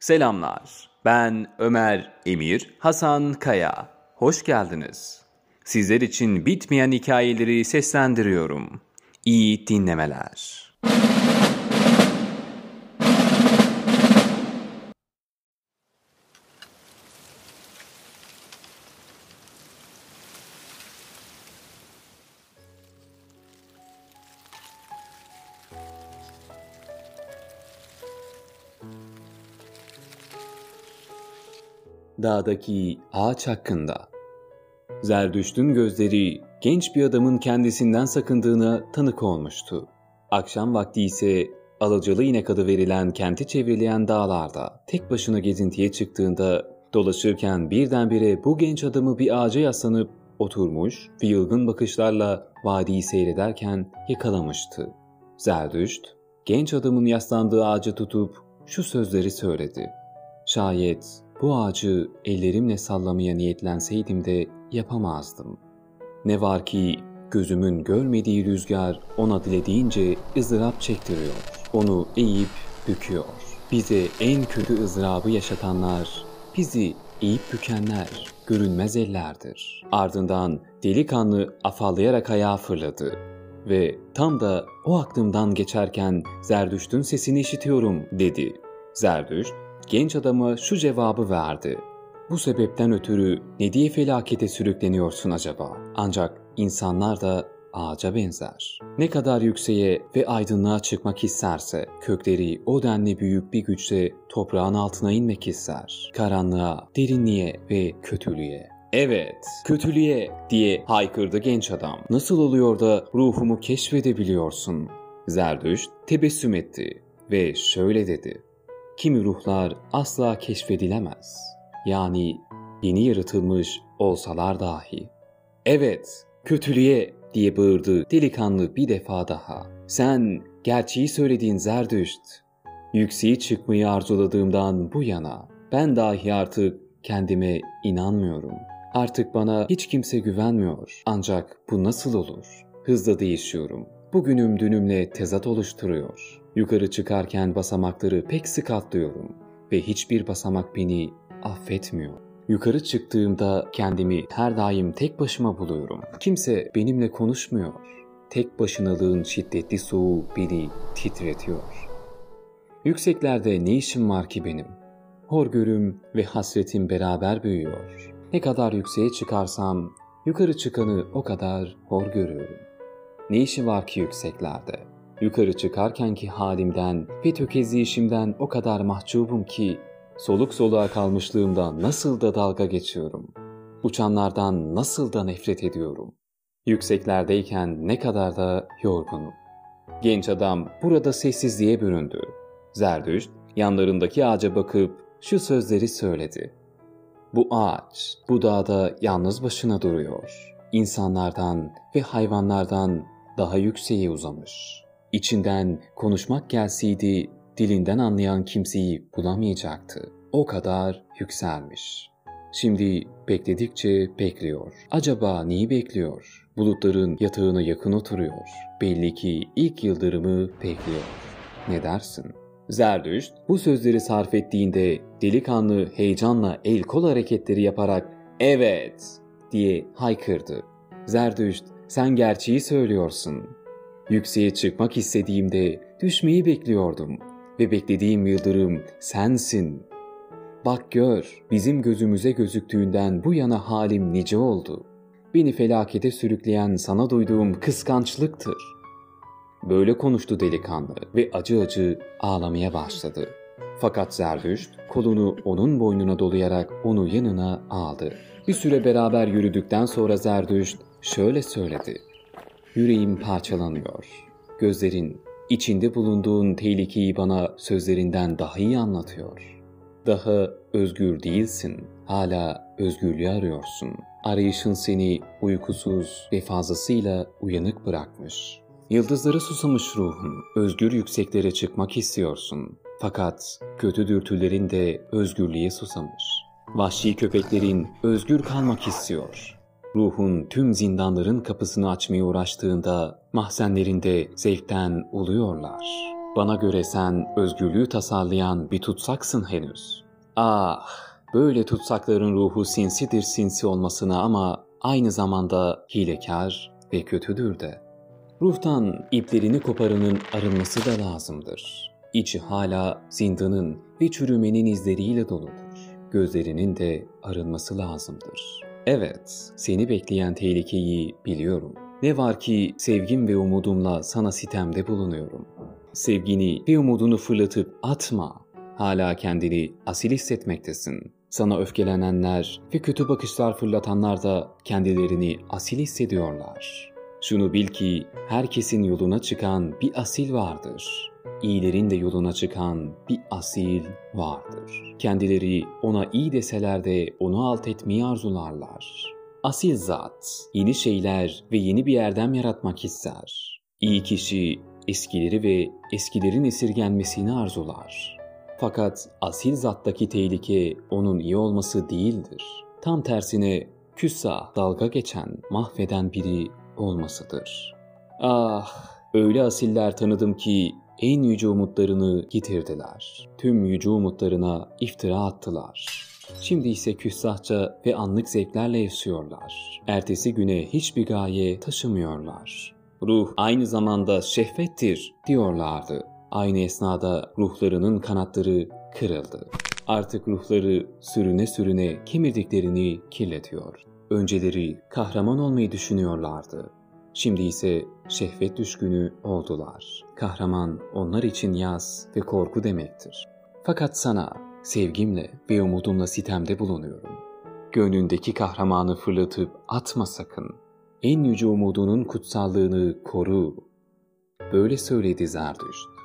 Selamlar. Ben Ömer Emir Hasan Kaya. Hoş geldiniz. Sizler için bitmeyen hikayeleri seslendiriyorum. İyi dinlemeler. Dağdaki ağaç hakkında. Zerdüşt'ün gözleri genç bir adamın kendisinden sakındığına tanık olmuştu. Akşam vakti ise Alacalı İnek adı verilen kenti çevreleyen dağlarda tek başına gezintiye çıktığında dolaşırken birdenbire bu genç adamı bir ağaca yaslanıp oturmuş ve yılgın bakışlarla vadiyi seyrederken yakalamıştı. Zerdüşt, genç adamın yaslandığı ağacı tutup şu sözleri söyledi. Şayet bu ağacı ellerimle sallamaya niyetlenseydim de yapamazdım. Ne var ki gözümün görmediği rüzgar ona dilediğince ızdırap çektiriyor. Onu eğip büküyor. Bize en kötü ızdırabı yaşatanlar, bizi eğip bükenler, görünmez ellerdir. Ardından delikanlı afallayarak ayağa fırladı. Ve tam da o aklımdan geçerken Zerdüşt'ün sesini işitiyorum dedi. Zerdüşt genç adama şu cevabı verdi. Bu sebepten ötürü ne diye felakete sürükleniyorsun acaba? Ancak insanlar da ağaca benzer. Ne kadar yükseğe ve aydınlığa çıkmak isterse, kökleri o denli büyük bir güçle toprağın altına inmek ister. Karanlığa, derinliğe ve kötülüğe. Evet, kötülüğe diye haykırdı genç adam. Nasıl oluyor da ruhumu keşfedebiliyorsun? Zerdüşt tebessüm etti ve şöyle dedi kimi ruhlar asla keşfedilemez. Yani yeni yaratılmış olsalar dahi. Evet, kötülüğe diye bağırdı delikanlı bir defa daha. Sen gerçeği söylediğin Zerdüşt. Yükseği çıkmayı arzuladığımdan bu yana ben dahi artık kendime inanmıyorum. Artık bana hiç kimse güvenmiyor. Ancak bu nasıl olur? Hızla değişiyorum. Bugünüm dünümle tezat oluşturuyor. Yukarı çıkarken basamakları pek sık atlıyorum ve hiçbir basamak beni affetmiyor. Yukarı çıktığımda kendimi her daim tek başıma buluyorum. Kimse benimle konuşmuyor. Tek başınalığın şiddetli soğuğu beni titretiyor. Yükseklerde ne işim var ki benim? Horgörüm ve hasretim beraber büyüyor. Ne kadar yükseğe çıkarsam yukarı çıkanı o kadar hor görüyorum. Ne işi var ki yükseklerde? Yukarı çıkarkenki halimden ve tökezleyişimden o kadar mahcubum ki soluk soluğa kalmışlığımdan nasıl da dalga geçiyorum. Uçanlardan nasıl da nefret ediyorum. Yükseklerdeyken ne kadar da yorgunum. Genç adam burada sessizliğe büründü. Zerdüşt yanlarındaki ağaca bakıp şu sözleri söyledi. Bu ağaç bu dağda yalnız başına duruyor. İnsanlardan ve hayvanlardan daha yükseğe uzamış. İçinden konuşmak gelseydi dilinden anlayan kimseyi bulamayacaktı. O kadar yükselmiş. Şimdi bekledikçe bekliyor. Acaba neyi bekliyor? Bulutların yatağına yakın oturuyor. Belli ki ilk yıldırımı bekliyor. Ne dersin? Zerdüşt bu sözleri sarf ettiğinde delikanlı heyecanla el kol hareketleri yaparak evet diye haykırdı. Zerdüşt sen gerçeği söylüyorsun. Yükseğe çıkmak istediğimde düşmeyi bekliyordum ve beklediğim yıldırım sensin. Bak gör, bizim gözümüze gözüktüğünden bu yana halim nice oldu. Beni felakete sürükleyen sana duyduğum kıskançlıktır. Böyle konuştu delikanlı ve acı acı ağlamaya başladı. Fakat Zerdüşt kolunu onun boynuna dolayarak onu yanına aldı. Bir süre beraber yürüdükten sonra Zerdüşt şöyle söyledi. Yüreğim parçalanıyor. Gözlerin, içinde bulunduğun tehlikeyi bana sözlerinden daha iyi anlatıyor. Daha özgür değilsin. Hala özgürlüğü arıyorsun. Arayışın seni uykusuz ve fazlasıyla uyanık bırakmış. Yıldızları susamış ruhun. Özgür yükseklere çıkmak istiyorsun. Fakat kötü dürtülerin de özgürlüğe susamış. Vahşi köpeklerin özgür kalmak istiyor. Ruhun tüm zindanların kapısını açmaya uğraştığında mahzenlerinde zevkten uluyorlar. Bana göre sen özgürlüğü tasarlayan bir tutsaksın henüz. Ah, böyle tutsakların ruhu sinsidir sinsi olmasına ama aynı zamanda hilekar ve kötüdür de. Ruhtan iplerini koparının arınması da lazımdır. İçi hala zindanın ve çürümenin izleriyle doludur. Gözlerinin de arınması lazımdır. Evet, seni bekleyen tehlikeyi biliyorum. Ne var ki sevgim ve umudumla sana sitemde bulunuyorum. Sevgini ve umudunu fırlatıp atma. Hala kendini asil hissetmektesin. Sana öfkelenenler ve kötü bakışlar fırlatanlar da kendilerini asil hissediyorlar. Şunu bil ki herkesin yoluna çıkan bir asil vardır. İyilerin de yoluna çıkan bir asil vardır. Kendileri ona iyi deseler de onu alt etmeyi arzularlar. Asil zat, yeni şeyler ve yeni bir yerden yaratmak ister. İyi kişi eskileri ve eskilerin esirgenmesini arzular. Fakat asil zattaki tehlike onun iyi olması değildir. Tam tersine küssa dalga geçen, mahveden biri olmasıdır. Ah, öyle asiller tanıdım ki en yüce umutlarını yitirdiler. Tüm yüce umutlarına iftira attılar. Şimdi ise küstahça ve anlık zevklerle yaşıyorlar. Ertesi güne hiçbir gaye taşımıyorlar. Ruh aynı zamanda şehvettir diyorlardı. Aynı esnada ruhlarının kanatları kırıldı. Artık ruhları sürüne sürüne kemirdiklerini kirletiyor. Önceleri kahraman olmayı düşünüyorlardı. Şimdi ise şehvet düşkünü oldular. Kahraman onlar için yaz ve korku demektir. Fakat sana sevgimle ve umudumla sitemde bulunuyorum. Gönlündeki kahramanı fırlatıp atma sakın. En yüce umudunun kutsallığını koru. Böyle söyledi Zerdüşt.